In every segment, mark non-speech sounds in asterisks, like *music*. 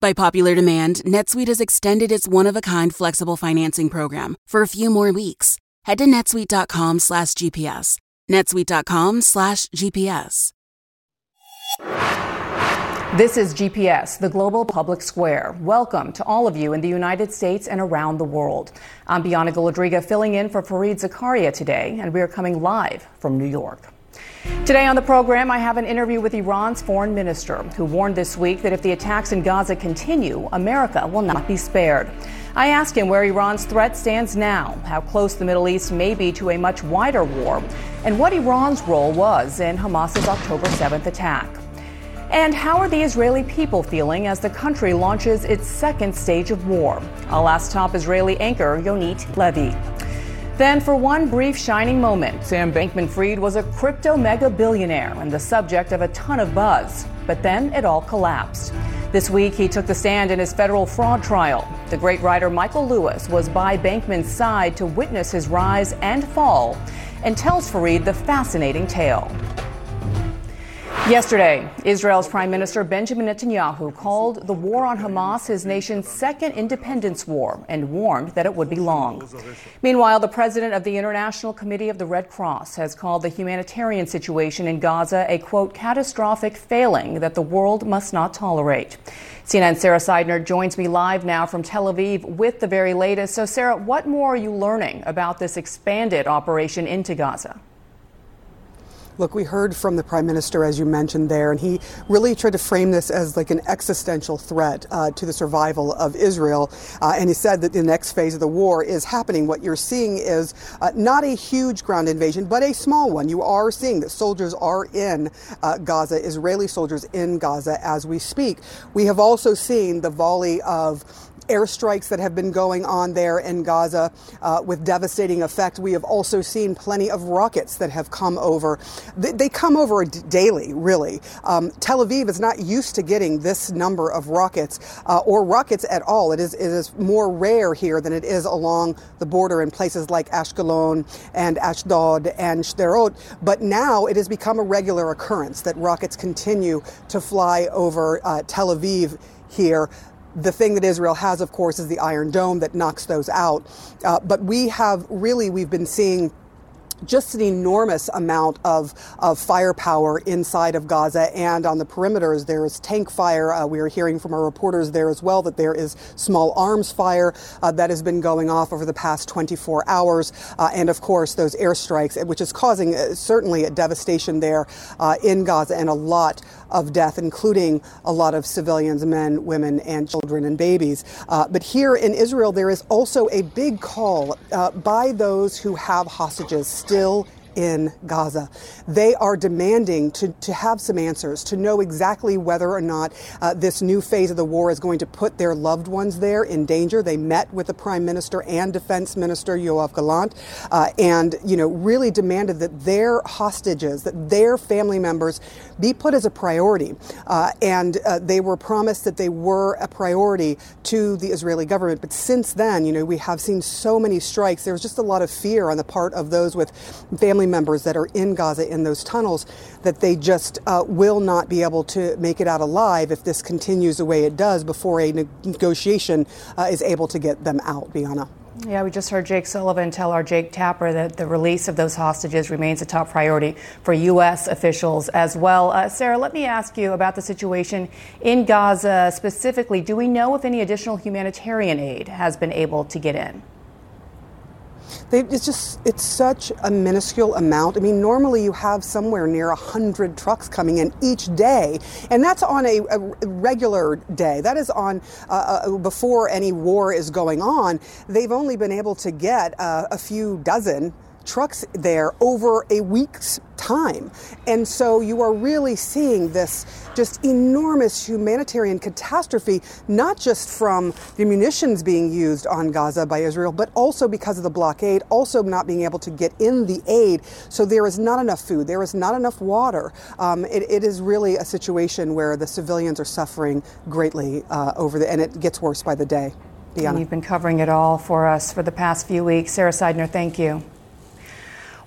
By popular demand, NetSuite has extended its one-of-a-kind flexible financing program for a few more weeks. Head to netsuite.com slash GPS. netsuite.com slash GPS. This is GPS, the global public square. Welcome to all of you in the United States and around the world. I'm Bianna Golodryga filling in for Fareed Zakaria today, and we are coming live from New York. Today on the program, I have an interview with Iran's foreign minister, who warned this week that if the attacks in Gaza continue, America will not be spared. I ask him where Iran's threat stands now, how close the Middle East may be to a much wider war, and what Iran's role was in Hamas's October 7th attack. And how are the Israeli people feeling as the country launches its second stage of war? I'll ask top Israeli anchor Yonit Levi. Then, for one brief shining moment, Sam Bankman Fried was a crypto mega billionaire and the subject of a ton of buzz. But then it all collapsed. This week, he took the stand in his federal fraud trial. The great writer Michael Lewis was by Bankman's side to witness his rise and fall and tells Fareed the fascinating tale. Yesterday, Israel's Prime Minister Benjamin Netanyahu called the war on Hamas his nation's second independence war and warned that it would be long. Meanwhile, the president of the International Committee of the Red Cross has called the humanitarian situation in Gaza a quote catastrophic failing that the world must not tolerate. CNN's Sara Sidner joins me live now from Tel Aviv with the very latest. So, Sara, what more are you learning about this expanded operation into Gaza? Look, we heard from the prime minister, as you mentioned there, and he really tried to frame this as like an existential threat uh, to the survival of Israel. Uh, and he said that the next phase of the war is happening. What you're seeing is uh, not a huge ground invasion, but a small one. You are seeing that soldiers are in uh, Gaza, Israeli soldiers in Gaza as we speak. We have also seen the volley of airstrikes that have been going on there in Gaza uh, with devastating effect. We have also seen plenty of rockets that have come over. They, they come over daily, really. Um, Tel Aviv is not used to getting this number of rockets uh, or rockets at all. It is, it is more rare here than it is along the border in places like Ashkelon and Ashdod and Sderot. But now it has become a regular occurrence that rockets continue to fly over uh, Tel Aviv here. The thing that Israel has, of course, is the Iron Dome that knocks those out. Uh, but we have really, we've been seeing just an enormous amount of, of firepower inside of Gaza and on the perimeters. There is tank fire. Uh, we are hearing from our reporters there as well that there is small arms fire uh, that has been going off over the past 24 hours. Uh, and of course, those airstrikes, which is causing uh, certainly a devastation there uh, in Gaza and a lot of death, including a lot of civilians, men, women, and children and babies. Uh, but here in Israel, there is also a big call uh, by those who have hostages still in Gaza. They are demanding to, to have some answers, to know exactly whether or not uh, this new phase of the war is going to put their loved ones there in danger. They met with the Prime Minister and Defense Minister Yoav Gallant uh, and, you know, really demanded that their hostages, that their family members be put as a priority. Uh, and uh, they were promised that they were a priority to the Israeli government. But since then, you know, we have seen so many strikes. There's just a lot of fear on the part of those with family members that are in Gaza in those tunnels that they just uh, will not be able to make it out alive if this continues the way it does before a negotiation uh, is able to get them out, Bianna. Yeah, we just heard Jake Sullivan tell our Jake Tapper that the release of those hostages remains a top priority for U.S. officials as well. Uh, Sara, let me ask you about the situation in Gaza specifically. Do we know if any additional humanitarian aid has been able to get in? They, it's just it's such a minuscule amount. I mean, normally you have somewhere near hundred trucks coming in each day, and that's on a, a regular day. That is on uh, uh, before any war is going on. They've only been able to get uh, a few dozen trucks there over a week's time. And so you are really seeing this just enormous humanitarian catastrophe, not just from the munitions being used on Gaza by Israel, but also because of the blockade, also not being able to get in the aid. So there is not enough food, there is not enough water. Um, it, it is really a situation where the civilians are suffering greatly uh, over the, and it gets worse by the day. You've been covering it all for us for the past few weeks. Sara Sidner, thank you.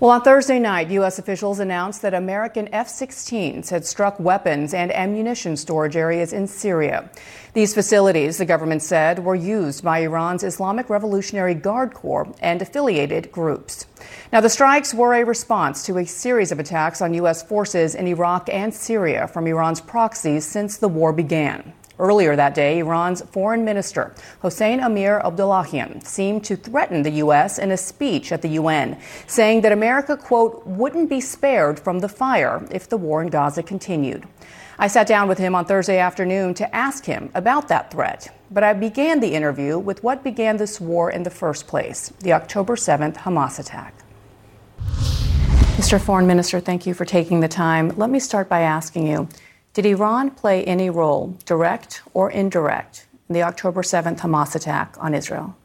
Well, on Thursday night, U.S. officials announced that American F 16s had struck weapons and ammunition storage areas in Syria. These facilities, the government said, were used by Iran's Islamic Revolutionary Guard Corps and affiliated groups. Now, the strikes were a response to a series of attacks on U.S. forces in Iraq and Syria from Iran's proxies since the war began. Earlier that day, Iran's foreign minister, Hossein Amir Abdollahian, seemed to threaten the U.S. in a speech at the UN, saying that America, quote, wouldn't be spared from the fire if the war in Gaza continued. I sat down with him on Thursday afternoon to ask him about that threat. But I began the interview with what began this war in the first place the October 7th Hamas attack. Mr. Foreign Minister, thank you for taking the time. Let me start by asking you did Iran play any role, direct or indirect, in the October 7th Hamas attack on Israel?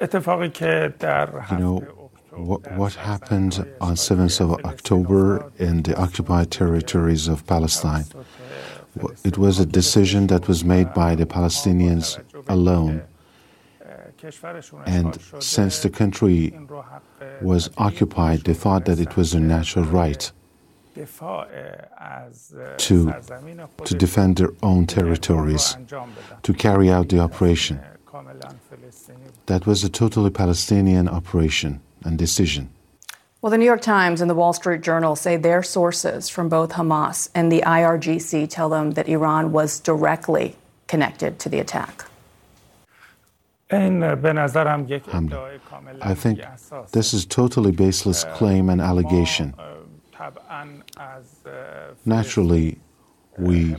You know, what, what happened on 7th of October in the occupied territories of Palestine? It was a decision that was made by the Palestinians alone. And since the country was occupied, they thought that it was a natural right to, to defend their own territories, to carry out the operation. That was a totally Palestinian operation and decision. Well, the New York Times and the Wall Street Journal say their sources from both Hamas and the IRGC tell them that Iran was directly connected to the attack. Hamda, I think this is totally baseless claim and allegation. Naturally, we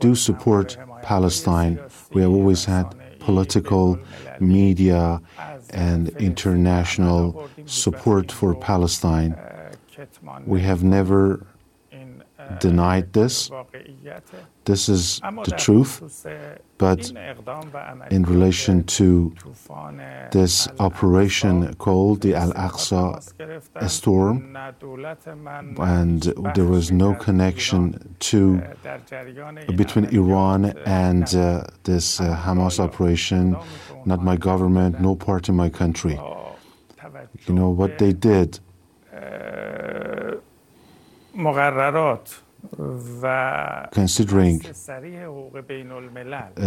do support Palestine. We have always had political, media, and international support for Palestine. We have never denied this. This is the truth. But in relation to this operation called the Al Aqsa Storm, and there was no connection to between Iran and uh, this uh, Hamas operation, not my government, no part in my country. You know what they did? Considering uh,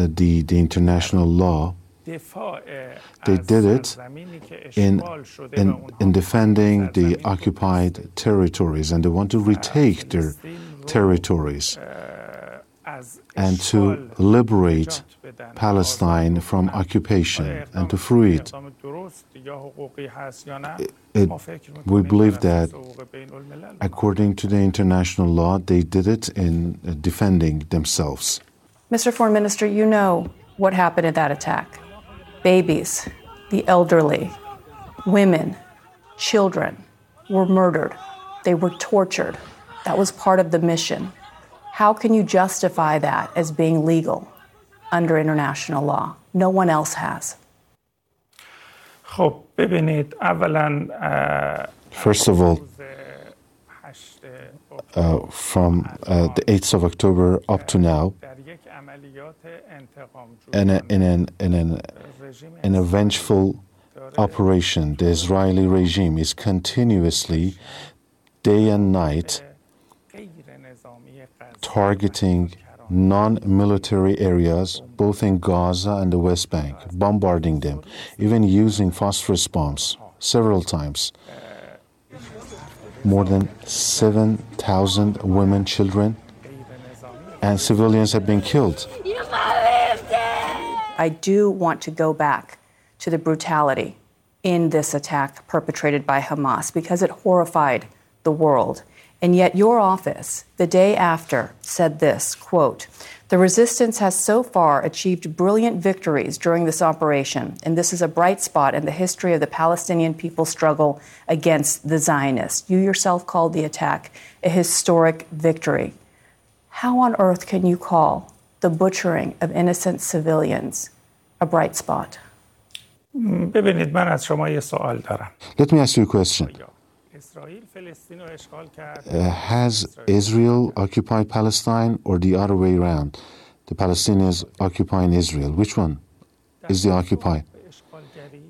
the, the international law, they did it in, in, in defending the occupied territories and they want to retake their territories. and to liberate Palestine from occupation and to free it. it. We believe that, according to the international law, they did it in uh, defending themselves. Mr. Foreign Minister, you know what happened in that attack babies, the elderly, women, children were murdered, they were tortured. That was part of the mission. How can you justify that as being legal under international law? No one else has. First of all, uh, from uh, the 8th of October up to now, in, a, in, an, in an, an vengeful operation, the Israeli regime is continuously, day and night, targeting non military areas, both in Gaza and the West Bank, bombarding them, even using phosphorus bombs several times. More than 7,000 women, children, and civilians have been killed. I do want to go back to the brutality in this attack perpetrated by Hamas because it horrified the world And yet your office, the day after, said this quote, the resistance has so far achieved brilliant victories during this operation, and this is a bright spot in the history of the Palestinian people's struggle against the Zionists. You yourself called the attack a historic victory. How on earth can you call the butchering of innocent civilians a bright spot? Let me ask you a question. Uh, has Israel occupied Palestine or the other way around? The Palestinians occupying Israel. Which one is the occupied?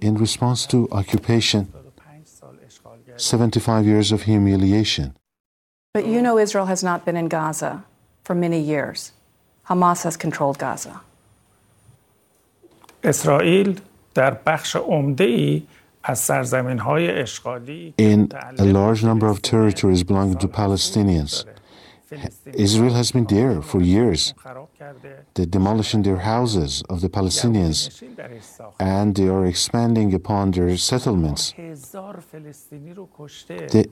In response to occupation, 75 years of humiliation. But you know Israel has not been in Gaza for many years. Hamas has controlled Gaza. اسرائیل در بخش عمده ای in a large number of territories belonging to Palestinians. Israel has been there for years. They're demolishing their houses of the Palestinians and they are expanding upon their settlements. They,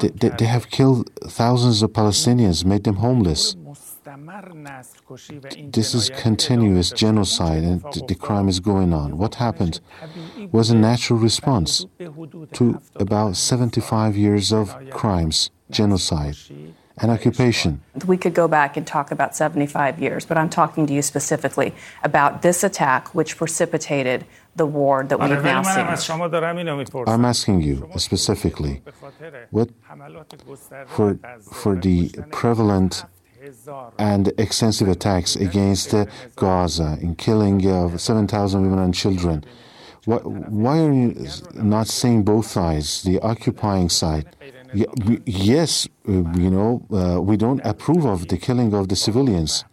they, they have killed thousands of Palestinians, made them homeless. This is continuous genocide and the crime is going on. What happened was a natural response to about 75 years of crimes, genocide and occupation. We could go back and talk about 75 years, but I'm talking to you specifically about this attack which precipitated the war that we've now seen. I'm asking you specifically what for, for the prevalent and extensive attacks against Gaza in killing of 7,000 women and children. Why are you not seeing both sides, the occupying side yes, uh, you know, uh, we don't approve of the killing of the civilians.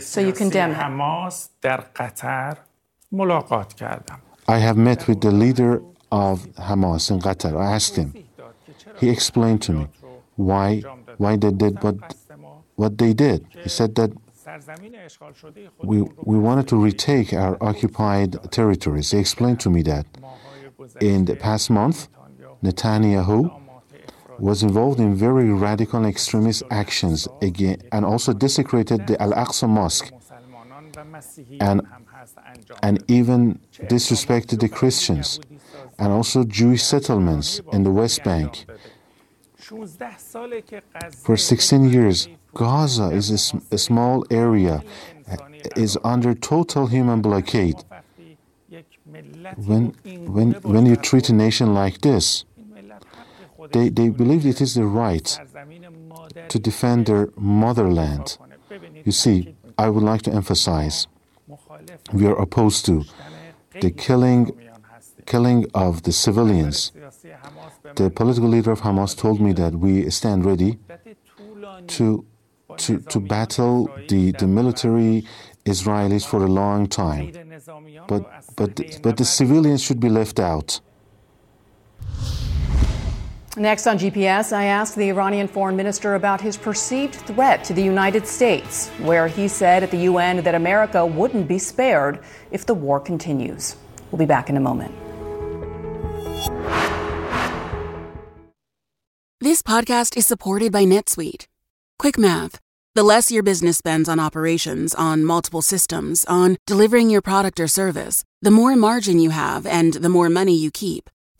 So you condemn Hamas, Qatar, Mullahqatqa. I have met with the leader of Hamas in Qatar. I asked him. He explained to me why why they did what what they did. He said that we, we wanted to retake our occupied territories. He explained to me that in the past month, Netanyahu was involved in very radical and extremist actions again, and also desecrated the Al Aqsa Mosque and, and even disrespected the Christians and also Jewish settlements in the West Bank. For 16 years, Gaza is a, a small area, uh, is under total human blockade. When, when, when you treat a nation like this, they, they believe it is their right to defend their motherland. You see, I would like to emphasize we are opposed to the killing, killing of the civilians. The political leader of Hamas told me that we stand ready to, to, to battle the, the military Israelis for a long time. But, but, but the civilians should be left out. Next on GPS, I asked the Iranian foreign minister about his perceived threat to the United States, where he said at the UN that America wouldn't be spared if the war continues. We'll be back in a moment. This podcast is supported by NetSuite. Quick math the less your business spends on operations, on multiple systems, on delivering your product or service, the more margin you have and the more money you keep.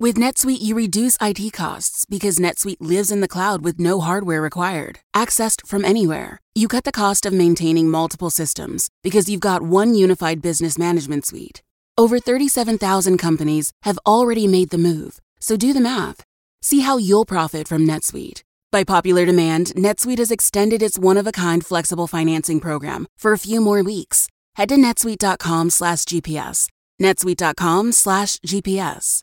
With NetSuite, you reduce IT costs because NetSuite lives in the cloud with no hardware required, accessed from anywhere. You cut the cost of maintaining multiple systems because you've got one unified business management suite. Over 37,000 companies have already made the move, so do the math. See how you'll profit from NetSuite. By popular demand, NetSuite has extended its one-of-a-kind flexible financing program for a few more weeks. Head to netsuite.com/gps. netsuite.com/gps.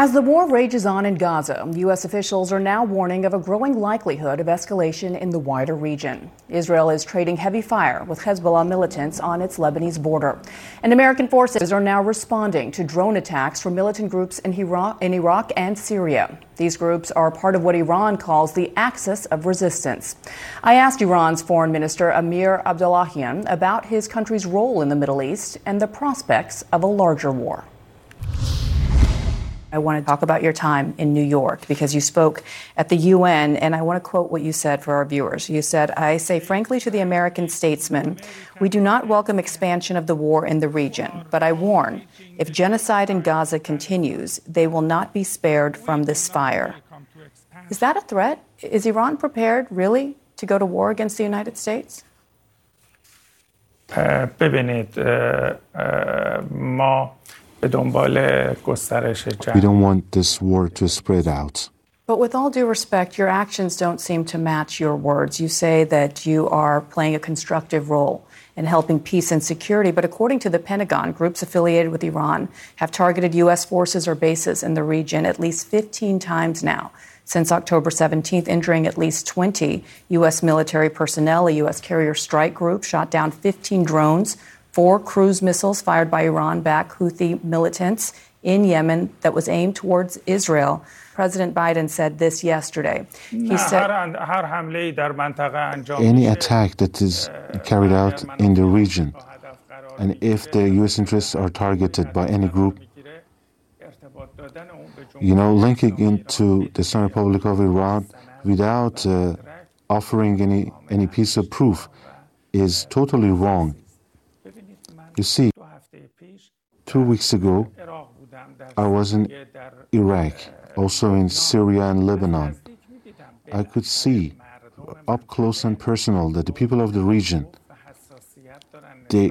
As the war rages on in Gaza, U.S. officials are now warning of a growing likelihood of escalation in the wider region. Israel is trading heavy fire with Hezbollah militants on its Lebanese border. And American forces are now responding to drone attacks from militant groups in Iraq, in Iraq and Syria. These groups are part of what Iran calls the axis of resistance. I asked Iran's Foreign Minister Amir Abdollahian about his country's role in the Middle East and the prospects of a larger war. I want to talk about your time in New York because you spoke at the UN, and I want to quote what you said for our viewers. You said, I say frankly to the American statesmen, we do not welcome expansion of the war in the region, but I warn if genocide in Gaza continues, they will not be spared from this fire. Is that a threat? Is Iran prepared, really, to go to war against the United States? ببینید ما we don't want this war to spread out. But with all due respect, your actions don't seem to match your words. You say that you are playing a constructive role in helping peace and security, but according to the Pentagon, groups affiliated with Iran have targeted U.S. forces or bases in the region at least 15 times now since October 17th, injuring at least 20 U.S. military personnel. A U.S. carrier strike group shot down 15 drones four cruise missiles fired by Iran backed Houthi militants in Yemen that was aimed towards Israel. President Biden said this yesterday. He said any attack that is carried out in the region, and if the U.S. interests are targeted by any group, you know, linking into the Islamic Republic of Iran without uh, offering any, any piece of proof is totally wrong. You see, two weeks ago, I was in Iraq, also in Syria and Lebanon. I could see up close and personal that the people of the region they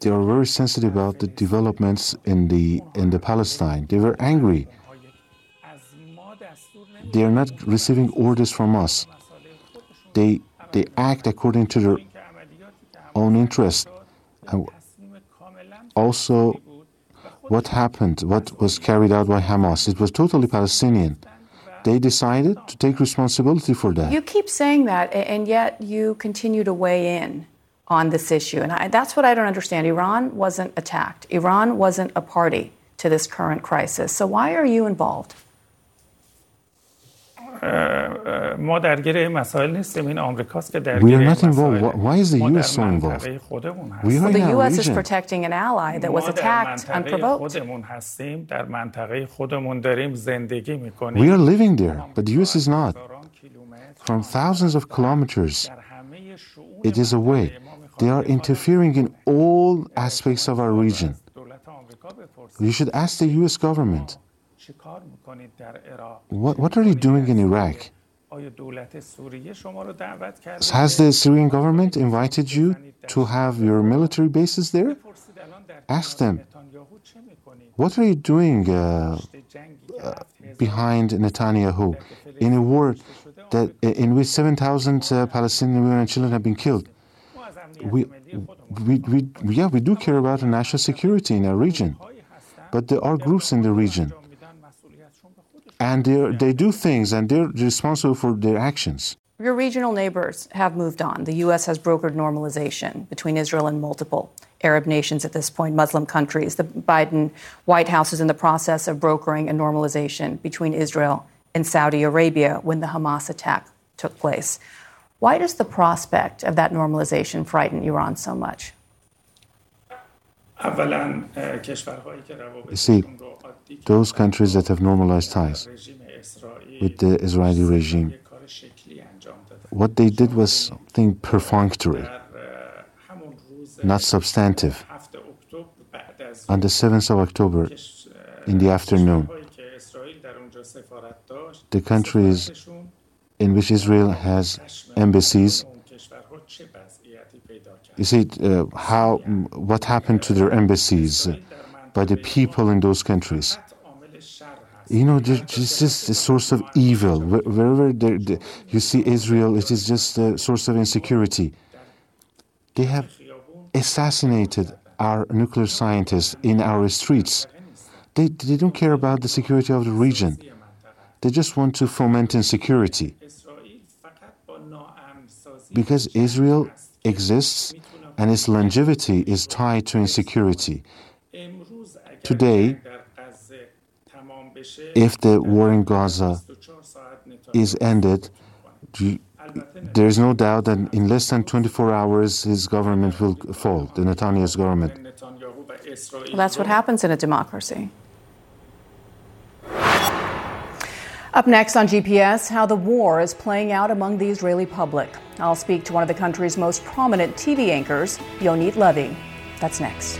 they are very sensitive about the developments in the in the Palestine. They were angry. They are not receiving orders from us. They they act according to their own interest also, what happened, what was carried out by Hamas, it was totally Palestinian. They decided to take responsibility for that. You keep saying that, and yet you continue to weigh in on this issue. And I, that's what I don't understand. Iran wasn't attacked, Iran wasn't a party to this current crisis. So why are you involved? ما درگیر مسائل نیستیم این آمریکاست که درگیر We are not involved. Why is the US so involved? We are well, the US is protecting an ally that was attacked unprovoked. خودمون هستیم در منطقه خودمون داریم زندگی میکنیم We are living there, but the US is not. From thousands of kilometers, it is away. They are interfering in all aspects of our region. You should ask the US government. What, what are you doing in Iraq? Has the Syrian government invited you to have your military bases there? Ask them, what are you doing uh, uh, behind Netanyahu in a war that, in which 7,000 uh, Palestinian women and children have been killed? We, we, we, yeah, we do care about national security in our region, but there are groups in the region and they do things and they're responsible for their actions. Your regional neighbors have moved on. The U.S. has brokered normalization between Israel and multiple Arab nations at this point, Muslim countries. The Biden White House is in the process of brokering a normalization between Israel and Saudi Arabia when the Hamas attack took place. Why does the prospect of that normalization frighten Iran so much? You see, those countries that have normalized ties with the Israeli regime, what they did was something perfunctory, not substantive. on the 7th of October in the afternoon. The countries in which Israel has embassies. You see uh, how what happened to their embassies by the people in those countries. You know, it's just a source of evil. Wherever you see Israel, it is just a source of insecurity. They have assassinated our nuclear scientists in our streets. They, they don't care about the security of the region. They just want to foment insecurity. Because Israel exists and its longevity is tied to insecurity. Today, if the war in Gaza is ended, there is no doubt that in less than 24 hours his government will fall, the Netanyahu's government. Well, that's what happens in a democracy. Up next on GPS, how the war is playing out among the Israeli public. I'll speak to one of the country's most prominent TV anchors, Yonit Levi. That's next.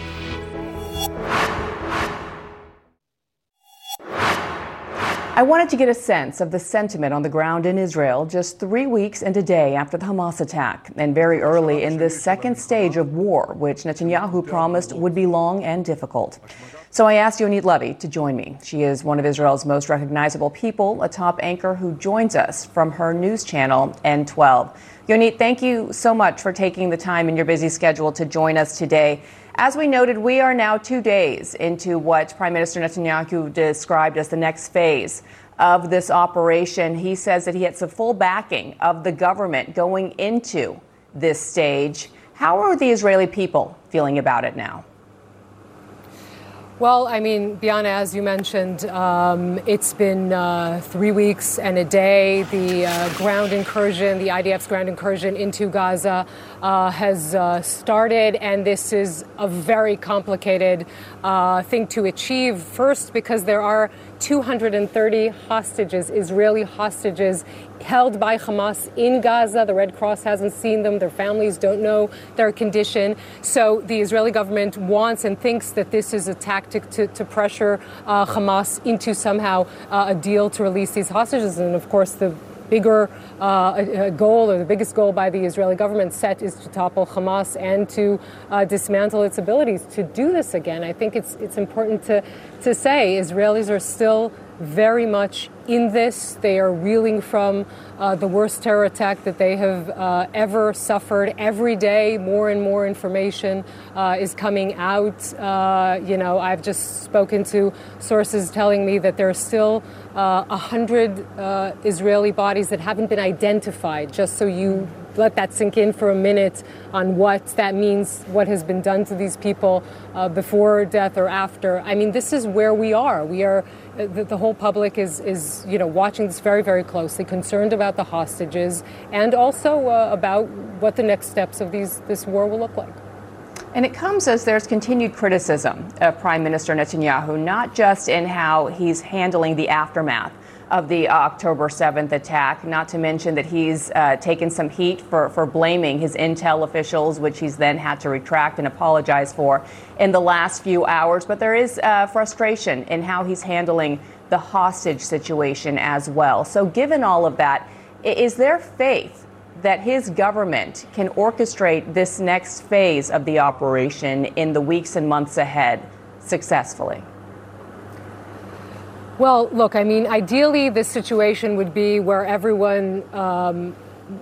I wanted to get a sense of the sentiment on the ground in Israel just three weeks and a day after the Hamas attack, and very early in this second stage of war, which Netanyahu promised would be long and difficult. So I asked Yonit Levi to join me. She is one of Israel's most recognizable people, a top anchor who joins us from her news channel, N12. Yonit, thank you so much for taking the time in your busy schedule to join us today. As we noted, we are now two days into what Prime Minister Netanyahu described as the next phase of this operation. He says that he has the full backing of the government going into this stage. How are the Israeli people feeling about it now? Well, I mean, Bianna, as you mentioned, um, it's been uh, three weeks and a day. The uh, ground incursion, the IDF's ground incursion into Gaza, uh, has uh, started, and this is a very complicated uh, thing to achieve. First, because there are 230 hostages, Israeli hostages, held by Hamas in Gaza. The Red Cross hasn't seen them. Their families don't know their condition. So the Israeli government wants and thinks that this is a tactic to, to pressure uh, Hamas into somehow uh, a deal to release these hostages. And of course, the bigger uh, goal or the biggest goal by the Israeli government set is to topple Hamas and to uh, dismantle its abilities to do this again. I think it's it's important to to say Israelis are still very much in this. They are reeling from uh, the worst terror attack that they have uh, ever suffered. Every day, more and more information uh, is coming out. Uh, you know, I've just spoken to sources telling me that there are still uh, a hundred uh, Israeli bodies that haven't been identified. Just so you let that sink in for a minute on what that means, what has been done to these people uh, before death or after. I mean, this is where we are. We are the, the, whole public is is you know watching this very very closely, concerned about the hostages, and also uh, about what the next steps of these this war will look like. And it comes as there's continued criticism of Prime Minister Netanyahu, not just in how he's handling the aftermath of the October 7th attack, not to mention that he's uh, taken some heat for, for blaming his intel officials, which he's then had to retract and apologize for in the last few hours. But there is uh, frustration in how he's handling the hostage situation as well. So, given all of that, is there faith that his government can orchestrate this next phase of the operation in the weeks and months ahead successfully? Well, look, I mean, ideally, this situation would be where everyone um,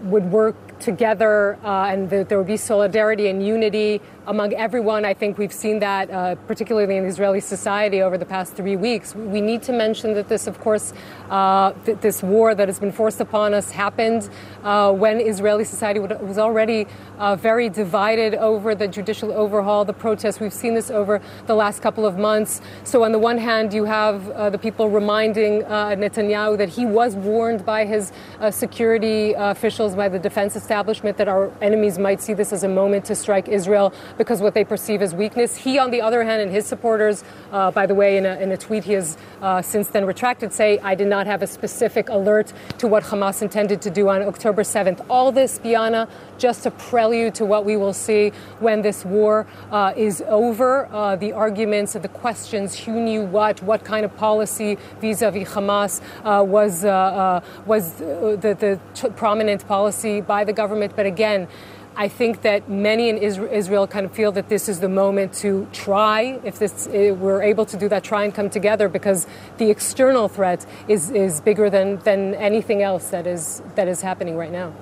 would work together uh, and that there would be solidarity and unity among everyone. I think we've seen that, uh, particularly in Israeli society, over the past three weeks. We need to mention that this, of course, uh, th- this war that has been forced upon us happened uh, when Israeli society was already uh, very divided over the judicial overhaul, the protests. We've seen this over the last couple of months. So, on the one hand, you have uh, the people reminding Netanyahu that he was warned by his security officials, by the defense establishment that our enemies might see this as a moment to strike Israel because what they perceive as weakness. He, on the other hand, and his supporters, uh, by the way, in a, in a tweet he has uh, since then retracted, say, I did not have a specific alert to what Hamas intended to do on October 7th. All this, Bianna, just a prelude to what we will see when this war uh, is over. Uh, the arguments, the questions, who knew what, what kind of policy vis-a-vis Hamas uh, was uh, was the, the prominent policy by the government. But again. I think that many in Israel kind of feel that this is the moment to try, if this if we're able to do that, try and come together because the external threat is, is bigger than, than anything else that is that is happening right now.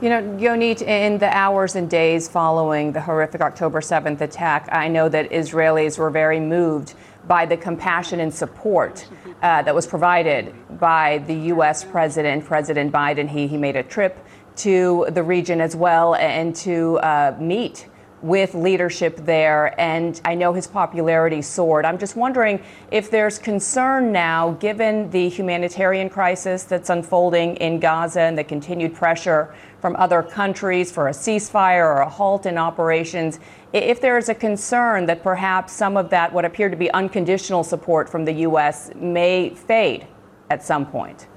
You know, Yonit, in the hours and days following the horrific October 7th attack, I know that Israelis were very moved by the compassion and support uh, that was provided by the U.S. president, President Biden. He, he made a trip to the region as well and to uh, meet with leadership there, and I know his popularity soared. I'm just wondering if there's concern now, given the humanitarian crisis that's unfolding in Gaza and the continued pressure from other countries for a ceasefire or a halt in operations, if there is a concern that perhaps some of that, what appeared to be unconditional support from the U.S., may fade at some point.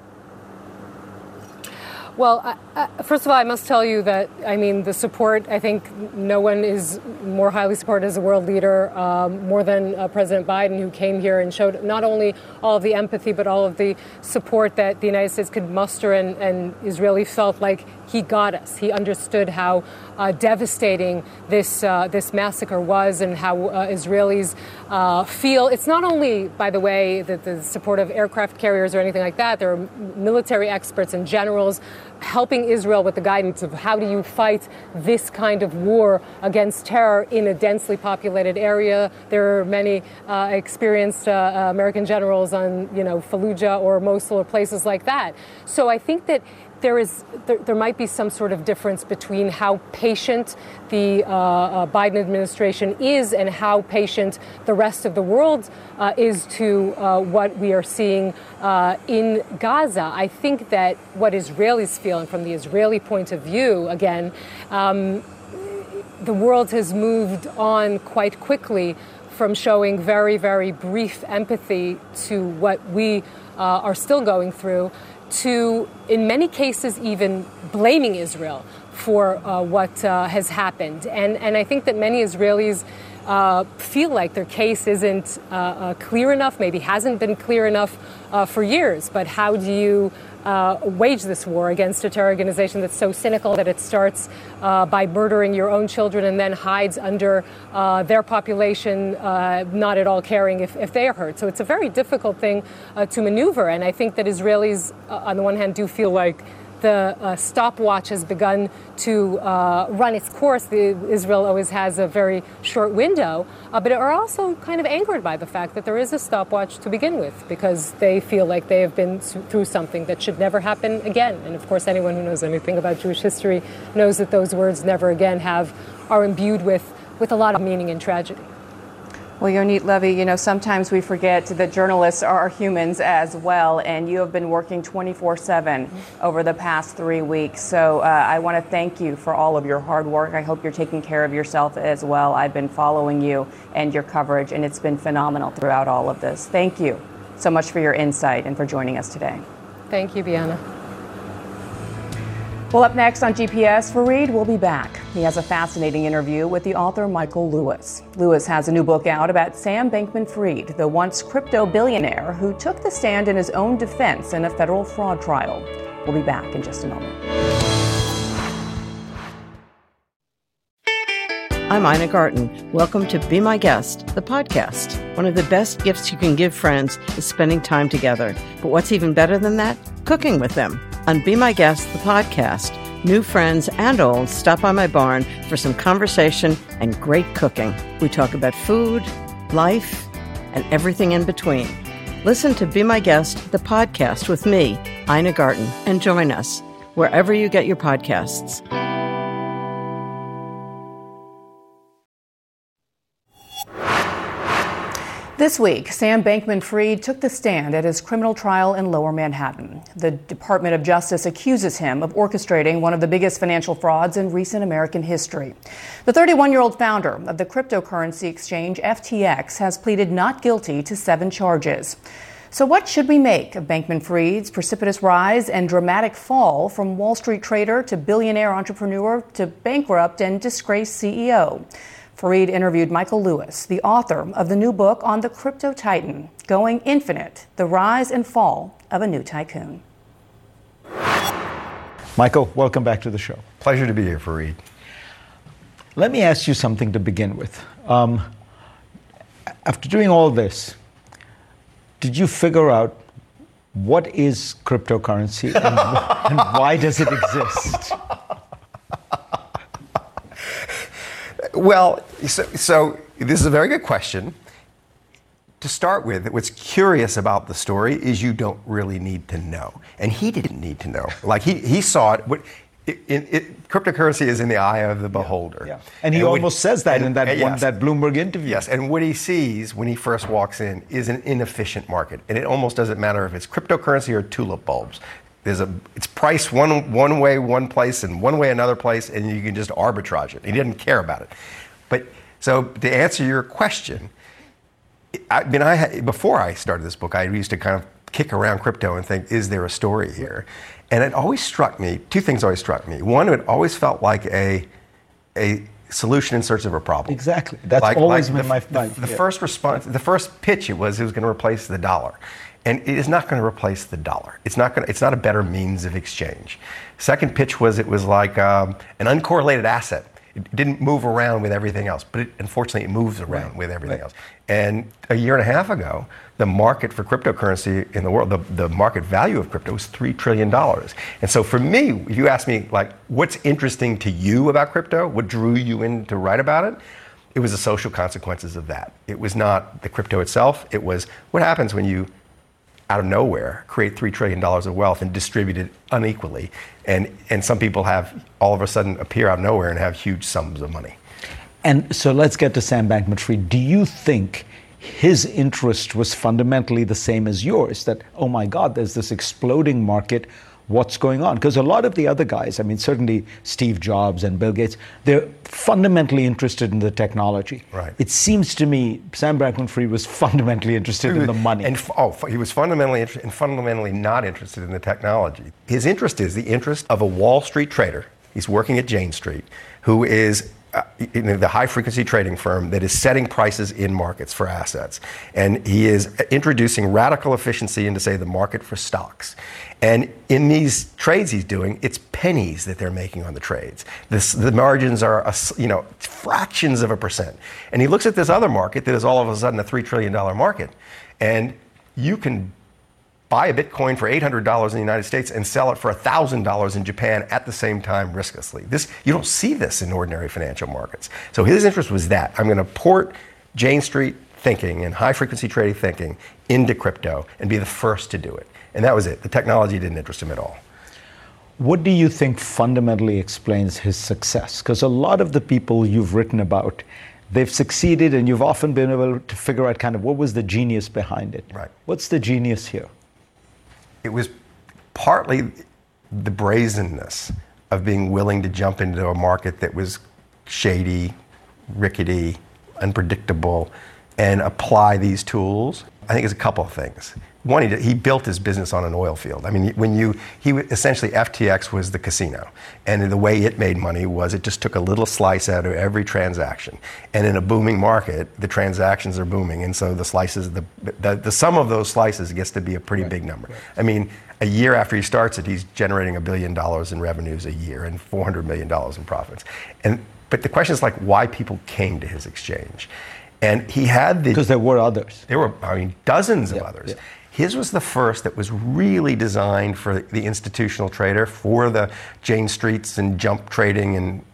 Well, first of all, I must tell you that, I mean, the support, I think no one is more highly supported as a world leader, um, more than uh, President Biden, who came here and showed not only all of the empathy, but all of the support that the United States could muster, and, and Israeli felt like he got us. He understood how uh, devastating this, uh, this massacre was and how uh, Israelis uh, feel. It's not only, by the way, that the support of aircraft carriers or anything like that, there are military experts and generals helping Israel with the guidance of how do you fight this kind of war against terror in a densely populated area. There are many uh, experienced uh, American generals on, you know, Fallujah or Mosul or places like that. So I think that there is there, there, might be some sort of difference between how patient the uh, uh, Biden administration is and how patient the rest of the world uh, is to uh, what we are seeing uh, in Gaza. I think that what Israelis feel, and from the Israeli point of view, again. Um, the world has moved on quite quickly from showing very, very brief empathy to what we uh, are still going through to, in many cases, even blaming Israel for uh, what uh, has happened. And, and I think that many Israelis uh, feel like their case isn't uh, uh, clear enough, maybe hasn't been clear enough uh, for years. But how do you uh, wage this war against a terror organization that's so cynical that it starts uh, by murdering your own children and then hides under uh, their population, uh, not at all caring if, if, they are hurt. So it's a very difficult thing uh, to maneuver. And I think that Israelis, uh, on the one hand, do feel like the uh, stopwatch has begun to uh, run its course. The, Israel always has a very short window, uh, but are also kind of angered by the fact that there is a stopwatch to begin with because they feel like they have been through something that should never happen again. And of course, anyone who knows anything about Jewish history knows that those words "never again" have are imbued with with a lot of meaning and tragedy. Well, Yonit Levi, you know, sometimes we forget that journalists are humans as well, and you have been working 24 7 over the past three weeks. So uh, I want to thank you for all of your hard work. I hope you're taking care of yourself as well. I've been following you and your coverage, and it's been phenomenal throughout all of this. Thank you so much for your insight and for joining us today. Thank you, Bianna. Well, up next on GPS, Fareed will be back. He has a fascinating interview with the author Michael Lewis. Lewis has a new book out about Sam Bankman Fried, the once crypto billionaire who took the stand in his own defense in a federal fraud trial. We'll be back in just a moment. I'm Ina Garten. Welcome to Be My Guest, the podcast. One of the best gifts you can give friends is spending time together. But what's even better than that? Cooking with them. On Be My Guest, the podcast, new friends and old stop by my barn for some conversation and great cooking. We talk about food, life, and everything in between. Listen to Be My Guest, the podcast with me, Ina Garten, and join us wherever you get your podcasts. This week, Sam Bankman Fried took the stand at his criminal trial in lower Manhattan. The Department of Justice accuses him of orchestrating one of the biggest financial frauds in recent American history. The 31 year old founder of the cryptocurrency exchange FTX has pleaded not guilty to seven charges. So, what should we make of Bankman Fried's precipitous rise and dramatic fall from Wall Street trader to billionaire entrepreneur to bankrupt and disgraced CEO? Fareed interviewed Michael Lewis, the author of the new book on the crypto titan, Going Infinite The Rise and Fall of a New Tycoon. Michael, welcome back to the show. Pleasure to be here, Fareed. Let me ask you something to begin with. Um, after doing all this, did you figure out what is cryptocurrency and, *laughs* and why does it exist? Well, so, so, this is a very good question. To start with, what's curious about the story is you don't really need to know. And he didn't need to know. Like, he, he saw it. What, it, it, it, cryptocurrency is in the eye of the beholder. Yeah, yeah. And he and almost says that and, in that, yes. that Bloomberg interview. Yes, and what he sees when he first walks in is an inefficient market. And it almost doesn't matter if it's cryptocurrency or tulip bulbs. There's a, it's priced one, one way, one place, and one way, another place, and you can just arbitrage it. He didn't care about it. But so to answer your question, I mean, I before I started this book, I used to kind of kick around crypto and think, is there a story here? And it always struck me. Two things always struck me. One, it always felt like a a solution in search of a problem. Exactly. That's like, always like been the, my. The, the yeah. first response, the first pitch, it was it was going to replace the dollar, and it is not going to replace the dollar. It's not going. It's not a better means of exchange. Second pitch was it was like um, an uncorrelated asset it didn't move around with everything else, but it, unfortunately, it moves around right. with everything right. else. And a year and a half ago, the market for cryptocurrency in the world, the, the market value of crypto was $3 trillion. And so for me, if you ask me, like, what's interesting to you about crypto? What drew you in to write about it? It was the social consequences of that. It was not the crypto itself. It was what happens when you out of nowhere create $3 trillion of wealth and distribute it unequally. And, and some people have all of a sudden appear out of nowhere and have huge sums of money. And so let's get to Sam Bankman Fried. Do you think his interest was fundamentally the same as yours? That, oh my God, there's this exploding market what's going on. Because a lot of the other guys, I mean, certainly Steve Jobs and Bill Gates, they're fundamentally interested in the technology. Right. It seems to me Sam Bankman-Fried was fundamentally interested in the money. And oh, he was fundamentally interested and fundamentally not interested in the technology. His interest is the interest of a Wall Street trader. He's working at Jane Street, who is uh, the high frequency trading firm that is setting prices in markets for assets. And he is introducing radical efficiency into, say, the market for stocks. And in these trades he's doing, it's pennies that they're making on the trades. This, the margins are, you know, fractions of a percent. And he looks at this other market that is all of a sudden a $3 trillion market. And you can buy a Bitcoin for $800 in the United States and sell it for $1,000 in Japan at the same time risklessly. This, you don't see this in ordinary financial markets. So his interest was that. I'm going to port Jane Street thinking and high frequency trading thinking into crypto and be the first to do it. And that was it. The technology didn't interest him at all. What do you think fundamentally explains his success? Because a lot of the people you've written about, they've succeeded, and you've often been able to figure out kind of what was the genius behind it. Right. What's the genius here? It was partly the brazenness of being willing to jump into a market that was shady, rickety, unpredictable, and apply these tools. I think it's a couple of things one, he, he, built his business on an oil field. I mean, when you, he essentially FTX was the casino, and the way it made money was it just took a little slice out of every transaction. And in a booming market, the transactions are booming, and so the slices, the the, the sum of those slices gets to be a pretty right. big number. Right. I mean, a year after he starts it, he's generating a billion dollars in revenues a year and 400 million dollars in profits. And but the question is like why people came to his exchange. And he had the because there were others. There were, I mean, dozens of others. Yeah. His was the first that was really designed for the institutional trader, for the Jane Streets and jump trading and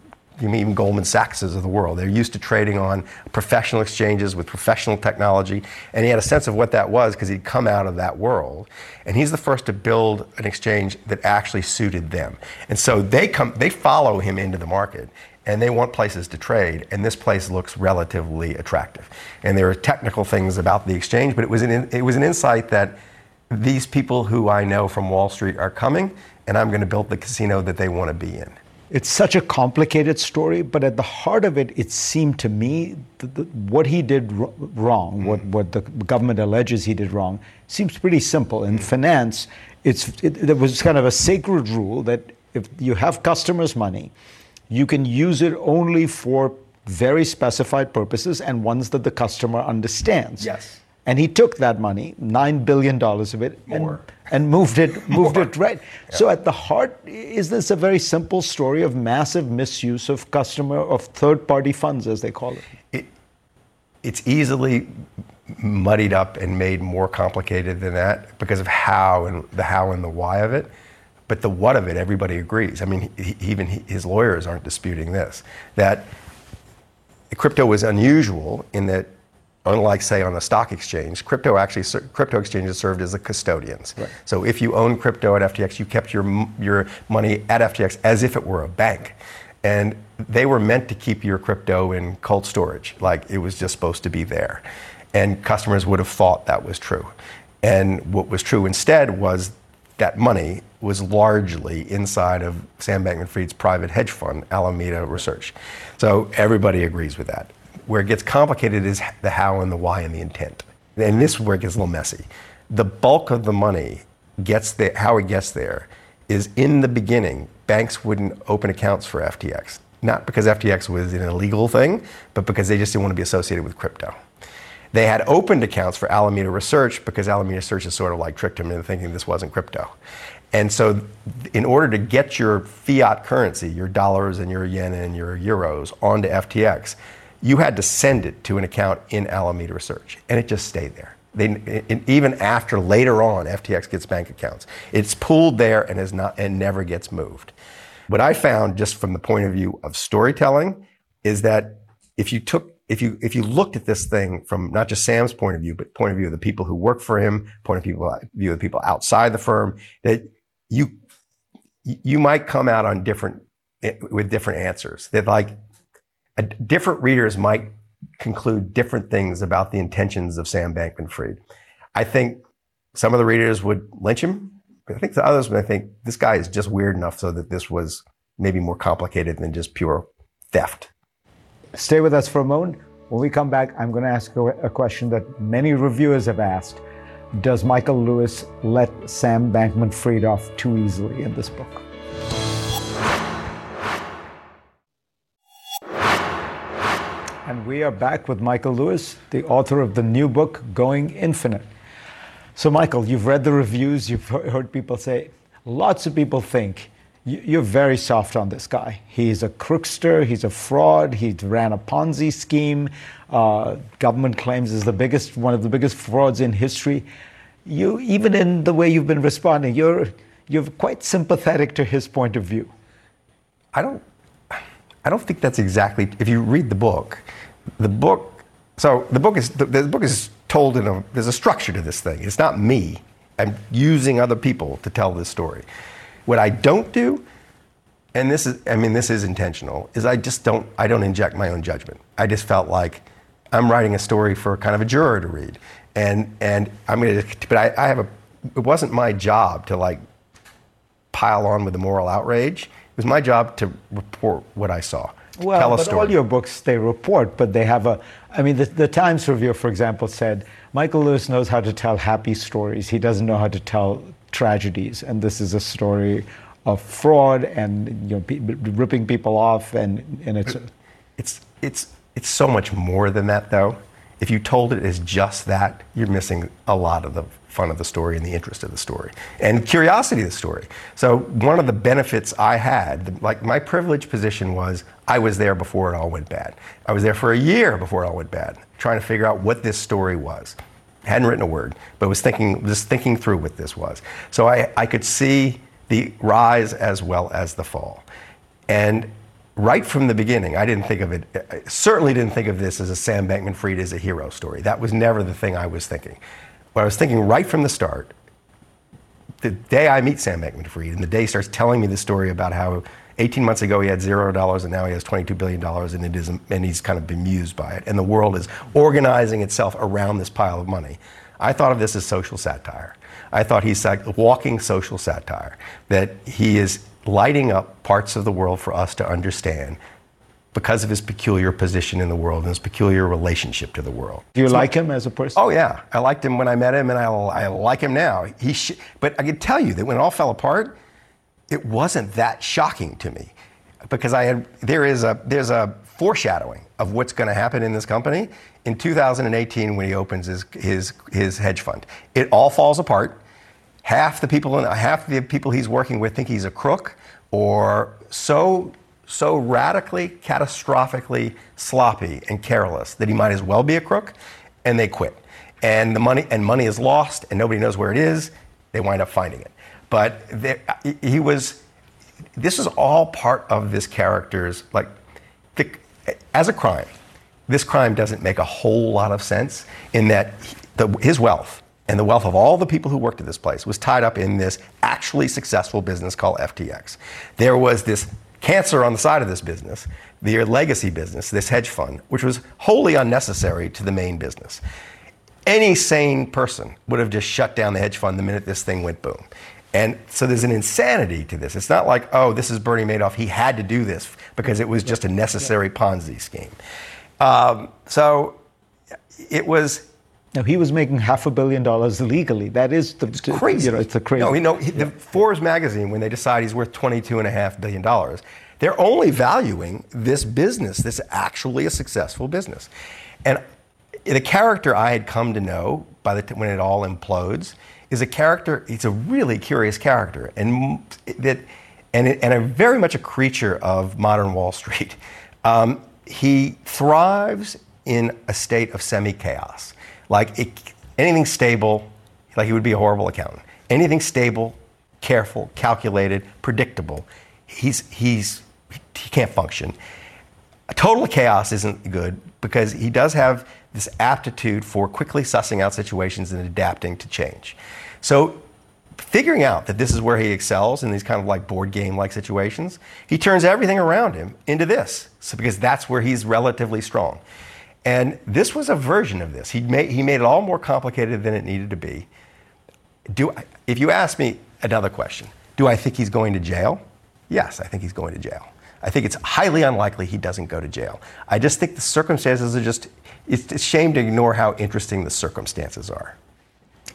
even Goldman Sachs's of the world. They're used to trading on professional exchanges with professional technology, and he had a sense of what that was because he'd come out of that world. And he's the first to build an exchange that actually suited them. And so they come, they follow him into the market, and they want places to trade, and this place looks relatively attractive. And there are technical things about the exchange, but it was an, it was an insight that these people who I know from Wall Street are coming, and I'm going to build the casino that they want to be in. It's such a complicated story, but at the heart of it, it seemed to me that the, what he did wrong, mm. what, what the government alleges he did wrong, seems pretty simple. In mm. finance, it's, it, there was kind of a sacred rule that if you have customers' money, you can use it only for very specified purposes and ones that the customer understands. Yes. And he took that money, nine billion dollars of it, and, and, moved it, *laughs* moved it right. Yeah. So at the heart, is this a very simple story of massive misuse of customer of third-party funds, as they call it? it it's easily muddied up and made more complicated than that because of how and the how and the why of it. But the what of it, everybody agrees. I mean, he, even he, his lawyers aren't disputing this. That crypto was unusual in that, unlike say on a stock exchange, crypto actually crypto exchanges served as the custodians. Right. So if you owned crypto at FTX, you kept your your money at FTX as if it were a bank, and they were meant to keep your crypto in cold storage, like it was just supposed to be there, and customers would have thought that was true. And what was true instead was that money was largely inside of Sam Bankman Fried's private hedge fund, Alameda Research. So everybody agrees with that. Where it gets complicated is the how and the why and the intent. And this is where it gets a little messy. The bulk of the money gets there, how it gets there is in the beginning, banks wouldn't open accounts for FTX. Not because FTX was an illegal thing, but because they just didn't want to be associated with crypto. They had opened accounts for Alameda Research because Alameda Research has sort of like tricked them into thinking this wasn't crypto. And so, in order to get your fiat currency, your dollars and your yen and your euros onto FTX, you had to send it to an account in Alameda Research, and it just stayed there. They, even after later on, FTX gets bank accounts. It's pooled there and is not and never gets moved. What I found, just from the point of view of storytelling, is that if you took if you if you looked at this thing from not just Sam's point of view, but point of view of the people who work for him, point of view, uh, view of the people outside the firm, that you you might come out on different eh, with different answers. That like a, different readers might conclude different things about the intentions of Sam Bankman-Fried. I think some of the readers would lynch him. I think the others would think this guy is just weird enough so that this was maybe more complicated than just pure theft. Stay with us for a moment. When we come back, I'm going to ask a question that many reviewers have asked. Does Michael Lewis let Sam Bankman Fried off too easily in this book? And we are back with Michael Lewis, the author of the new book, Going Infinite. So, Michael, you've read the reviews, you've heard people say, lots of people think you're very soft on this guy. He's a crookster. He's a fraud. He ran a Ponzi scheme. Uh, government claims is the biggest, one of the biggest frauds in history. You, even in the way you've been responding, you're you're quite sympathetic to his point of view. I don't, I don't think that's exactly. If you read the book, the book. So the book is the, the book is told in a. There's a structure to this thing. It's not me. I'm using other people to tell this story. What I don't do, and this is, I mean, this is intentional, is I just don't, I don't inject my own judgment. I just felt like I'm writing a story for kind of a juror to read. And, and I'm going to, but I, I have a, it wasn't my job to like pile on with the moral outrage. It was my job to report what I saw. Well, but all your books they report, but they have a. I mean, the, the Times Review, for example, said Michael Lewis knows how to tell happy stories. He doesn't know how to tell tragedies, and this is a story of fraud and you know pe- ripping people off, and and it's it's it's it's so much more than that, though. If you told it as just that, you're missing a lot of the fun of the story and the interest of the story and curiosity of the story. So one of the benefits I had, like my privileged position was I was there before it all went bad. I was there for a year before it all went bad, trying to figure out what this story was hadn't written a word, but was thinking, just thinking through what this was. So I, I could see the rise as well as the fall. And right from the beginning, I didn't think of it, I certainly didn't think of this as a Sam Bankman Fried as a hero story. That was never the thing I was thinking. What I was thinking right from the start, the day I meet Sam Bankman Fried and the day starts telling me the story about how 18 months ago, he had zero dollars, and now he has 22 billion dollars, and it is, and he's kind of bemused by it. And the world is organizing itself around this pile of money. I thought of this as social satire. I thought he's like walking social satire. That he is lighting up parts of the world for us to understand because of his peculiar position in the world and his peculiar relationship to the world. Do you so, like him as a person? Oh yeah, I liked him when I met him, and I, I like him now. He, sh- but I can tell you that when it all fell apart, it wasn't that shocking to me, because I had there is a there's a foreshadowing of what's going to happen in this company in 2018 when he opens his his his hedge fund. It all falls apart. Half the people half the people he's working with think he's a crook or so so radically, catastrophically sloppy and careless that he might as well be a crook, and they quit. And the money and money is lost, and nobody knows where it is. They wind up finding it. But there, he was. This is all part of this character's like, the, as a crime. This crime doesn't make a whole lot of sense in that the, his wealth and the wealth of all the people who worked at this place was tied up in this actually successful business called FTX. There was this cancer on the side of this business, the legacy business, this hedge fund, which was wholly unnecessary to the main business. Any sane person would have just shut down the hedge fund the minute this thing went boom. And so there's an insanity to this. It's not like, oh, this is Bernie Madoff. He had to do this because it was just a necessary Ponzi scheme. Um, so it was now he was making half a billion dollars illegally. That is the it's crazy. You know, it's a crazy. No, you know, the Forbes magazine when they decide he's worth twenty-two and a half billion dollars, they're only valuing this business, this actually a successful business, and the character I had come to know by the t- when it all implodes is a character. It's a really curious character, and that, and and a very much a creature of modern Wall Street. *laughs* Um, he thrives in a state of semi-chaos like it, anything stable, like he would be a horrible accountant. Anything stable, careful, calculated, predictable, he's, he's, he can't function. Total chaos isn't good because he does have this aptitude for quickly sussing out situations and adapting to change. So, figuring out that this is where he excels in these kind of like board game like situations, he turns everything around him into this. So, because that's where he's relatively strong. And this was a version of this. He made, he made it all more complicated than it needed to be. Do, if you ask me another question, do I think he's going to jail? Yes, I think he's going to jail. I think it's highly unlikely he doesn't go to jail. I just think the circumstances are just, it's a shame to ignore how interesting the circumstances are.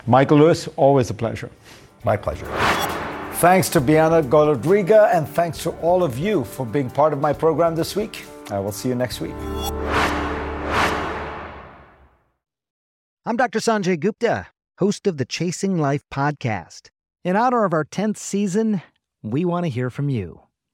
Michael Lewis, always a pleasure. My pleasure. Thanks to Bianna Golodryga, and thanks to all of you for being part of my program this week. I will see you next week. I'm Dr. Sanjay Gupta, host of the Chasing Life podcast. In honor of our 10th season, we want to hear from you.